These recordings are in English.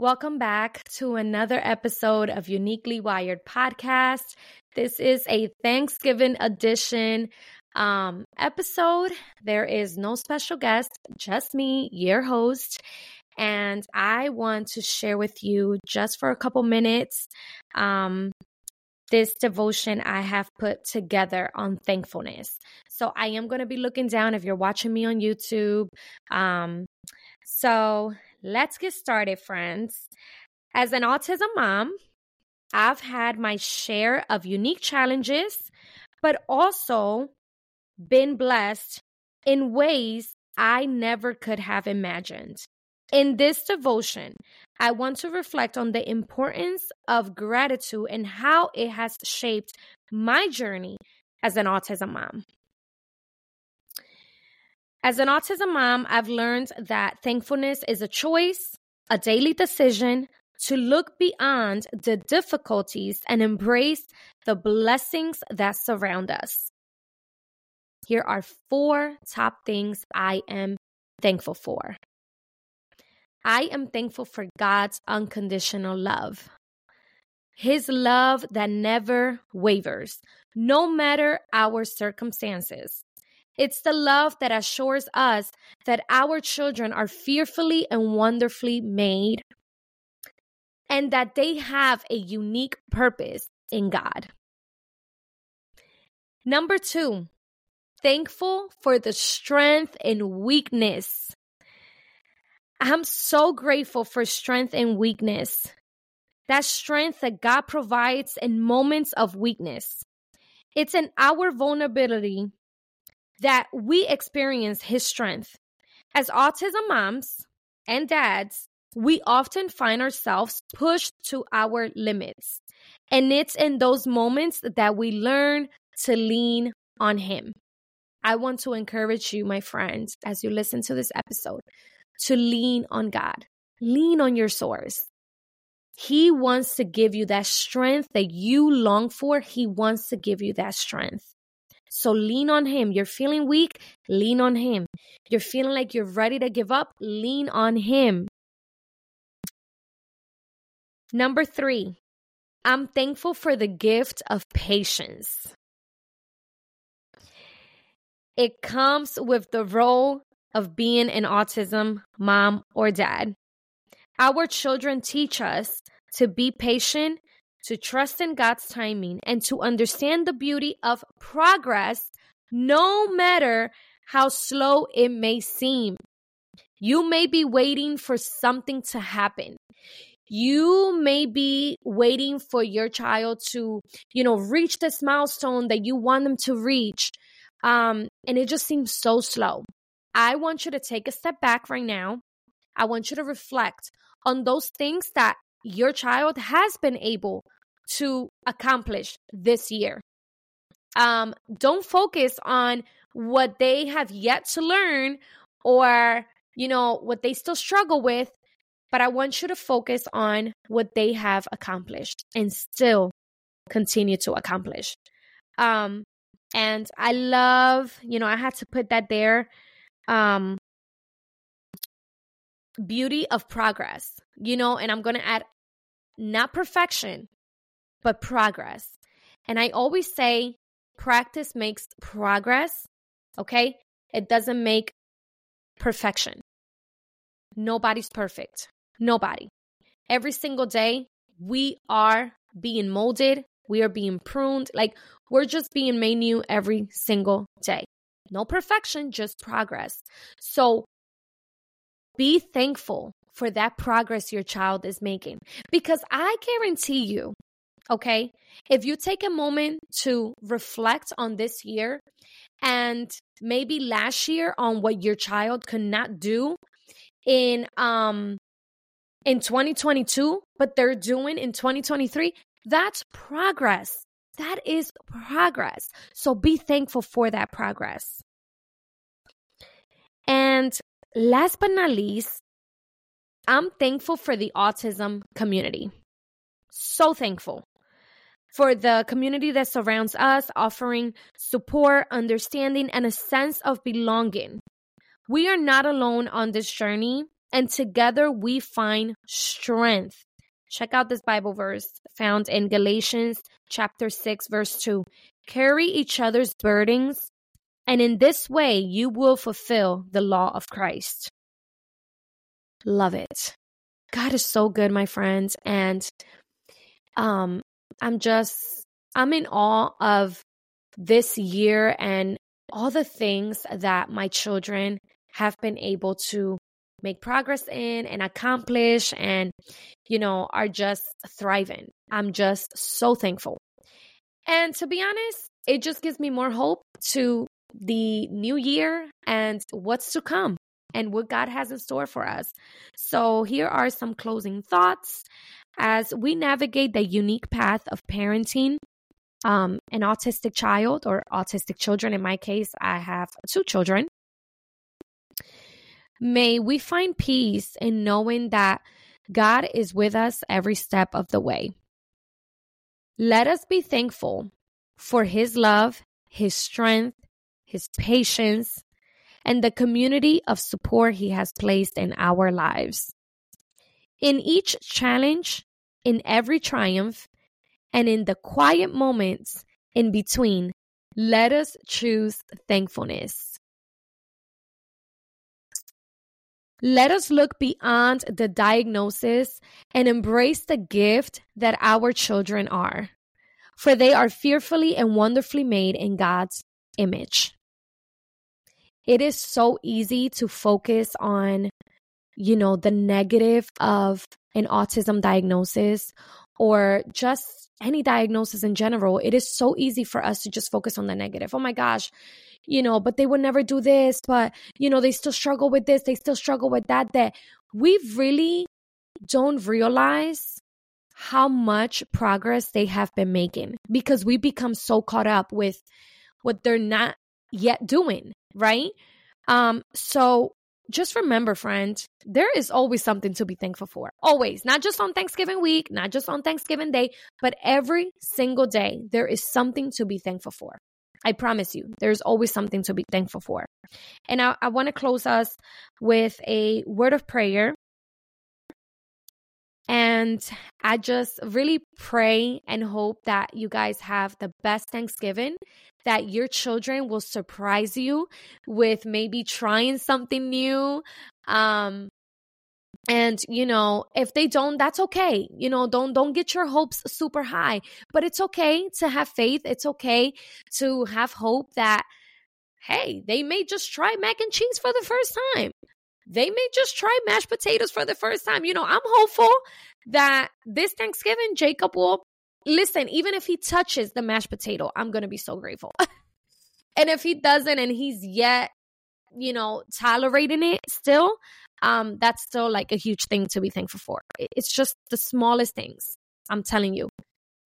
Welcome back to another episode of Uniquely Wired podcast. This is a Thanksgiving edition um, episode. There is no special guest, just me, your host. And I want to share with you just for a couple minutes um, this devotion I have put together on thankfulness. So I am going to be looking down if you're watching me on YouTube. Um, so let's get started, friends. As an autism mom, I've had my share of unique challenges, but also been blessed in ways I never could have imagined. In this devotion, I want to reflect on the importance of gratitude and how it has shaped my journey as an autism mom. As an autism mom, I've learned that thankfulness is a choice, a daily decision to look beyond the difficulties and embrace the blessings that surround us. Here are four top things I am thankful for. I am thankful for God's unconditional love. His love that never wavers, no matter our circumstances. It's the love that assures us that our children are fearfully and wonderfully made and that they have a unique purpose in God. Number two, thankful for the strength and weakness. I'm so grateful for strength and weakness. That strength that God provides in moments of weakness. It's in our vulnerability that we experience his strength. As autism moms and dads, we often find ourselves pushed to our limits. And it's in those moments that we learn to lean on him. I want to encourage you, my friends, as you listen to this episode, to lean on God. Lean on your source. He wants to give you that strength that you long for. He wants to give you that strength. So lean on Him. You're feeling weak, lean on Him. You're feeling like you're ready to give up, lean on Him. Number three, I'm thankful for the gift of patience. It comes with the role of being an autism mom or dad. Our children teach us to be patient to trust in God's timing, and to understand the beauty of progress, no matter how slow it may seem. You may be waiting for something to happen. You may be waiting for your child to, you know, reach this milestone that you want them to reach. Um, and it just seems so slow. I want you to take a step back right now. I want you to reflect on those things that your child has been able to accomplish this year. Um, don't focus on what they have yet to learn or, you know, what they still struggle with, but I want you to focus on what they have accomplished and still continue to accomplish. Um, and I love, you know, I had to put that there. Um, beauty of progress, you know, and I'm going to add not perfection, but progress. And I always say practice makes progress, okay? It doesn't make perfection. Nobody's perfect. Nobody. Every single day, we are being molded, we are being pruned. Like we're just being made new every single day. No perfection, just progress. So be thankful for that progress your child is making because I guarantee you, okay, if you take a moment to reflect on this year and maybe last year on what your child could not do in um in 2022 but they're doing in 2023 that's progress. That is progress. So be thankful for that progress. And last but not least I'm thankful for the autism community. So thankful for the community that surrounds us, offering support, understanding, and a sense of belonging. We are not alone on this journey. and together we find strength. Check out this Bible verse found in Galatians chapter 6 verse 2. Carry each other's burdens, and in this way you will fulfill the law of Christ. Love it. God is so good, my friends, and um I'm just I'm in awe of this year and all the things that my children have been able to make progress in and accomplish and you know are just thriving. I'm just so thankful. And to be honest it just gives me more hope to the new year and what's to come and what god has in store for us. So here are some closing thoughts as we navigate the unique path of parenting um, an autistic child or autistic children in my case i have two children May we find peace in knowing that God is with us every step of the way. Let us be thankful for His love, His strength, His patience, and the community of support He has placed in our lives. In each challenge, in every triumph, and in the quiet moments in between, let us choose thankfulness. Let us look beyond the diagnosis and embrace the gift that our children are, for they are fearfully and wonderfully made in God's image. It is so easy to focus on, you know, the negative of an autism diagnosis or just any diagnosis in general. It is so easy for us to just focus on the negative. Oh my gosh, you know, but they would never do this, but, you know, they still struggle with this, they still struggle with that, that we really don't realize how much progress they have been making because we become so caught up with what they're not yet doing, right? Um, so just remember, friend, there is always something to be thankful for. Always. Not just on Thanksgiving week, not just on Thanksgiving Day, but every single day, there is something to be thankful for. I promise you, there's always something to be thankful for. And I, I want to close us with a word of prayer. And I just really pray and hope that you guys have the best Thanksgiving, that your children will surprise you with maybe trying something new. Um, and you know if they don't that's okay you know don't don't get your hopes super high but it's okay to have faith it's okay to have hope that hey they may just try mac and cheese for the first time they may just try mashed potatoes for the first time you know i'm hopeful that this thanksgiving jacob will listen even if he touches the mashed potato i'm gonna be so grateful and if he doesn't and he's yet you know tolerating it still um, that's still like a huge thing to be thankful for. It's just the smallest things, I'm telling you,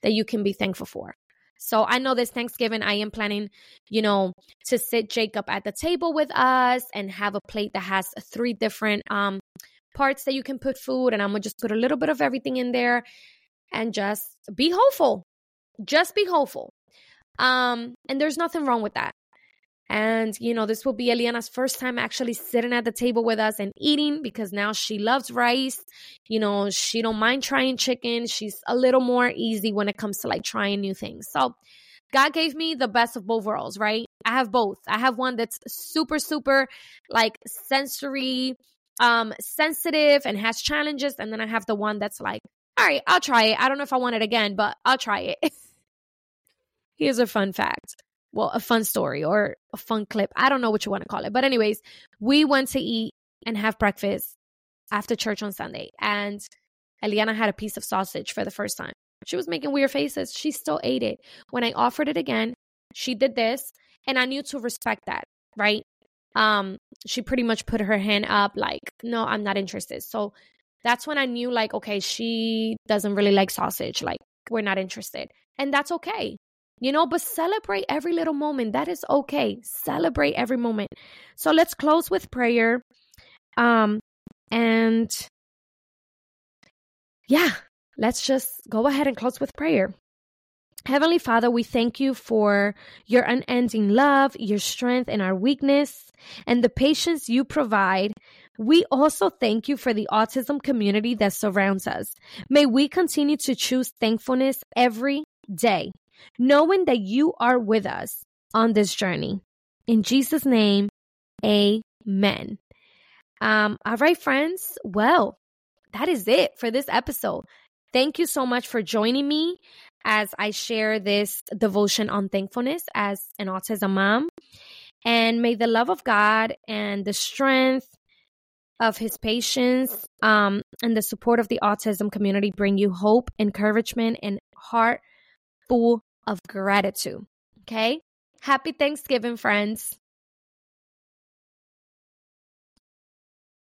that you can be thankful for. So I know this Thanksgiving, I am planning, you know, to sit Jacob at the table with us and have a plate that has three different um, parts that you can put food. And I'm going to just put a little bit of everything in there and just be hopeful. Just be hopeful. Um, and there's nothing wrong with that. And, you know, this will be Eliana's first time actually sitting at the table with us and eating because now she loves rice. You know, she don't mind trying chicken. She's a little more easy when it comes to like trying new things. So God gave me the best of both worlds, right? I have both. I have one that's super, super like sensory, um, sensitive and has challenges. And then I have the one that's like, all right, I'll try it. I don't know if I want it again, but I'll try it. Here's a fun fact well, a fun story or a fun clip. I don't know what you want to call it. But, anyways, we went to eat and have breakfast after church on Sunday. And Eliana had a piece of sausage for the first time. She was making weird faces. She still ate it. When I offered it again, she did this. And I knew to respect that, right? Um, she pretty much put her hand up, like, no, I'm not interested. So that's when I knew, like, okay, she doesn't really like sausage. Like, we're not interested. And that's okay you know, but celebrate every little moment. That is okay. Celebrate every moment. So let's close with prayer. Um, and yeah, let's just go ahead and close with prayer. Heavenly Father, we thank you for your unending love, your strength in our weakness, and the patience you provide We also thank you for the autism community that surrounds us. May we continue to choose thankfulness every day, knowing that you are with us on this journey. In Jesus' name, amen. Um, all right, friends. Well, that is it for this episode. Thank you so much for joining me as I share this devotion on thankfulness as an autism mom. And may the love of God and the strength of his patience um, and the support of the autism community bring you hope, encouragement, and heart full of gratitude. Okay? Happy Thanksgiving, friends.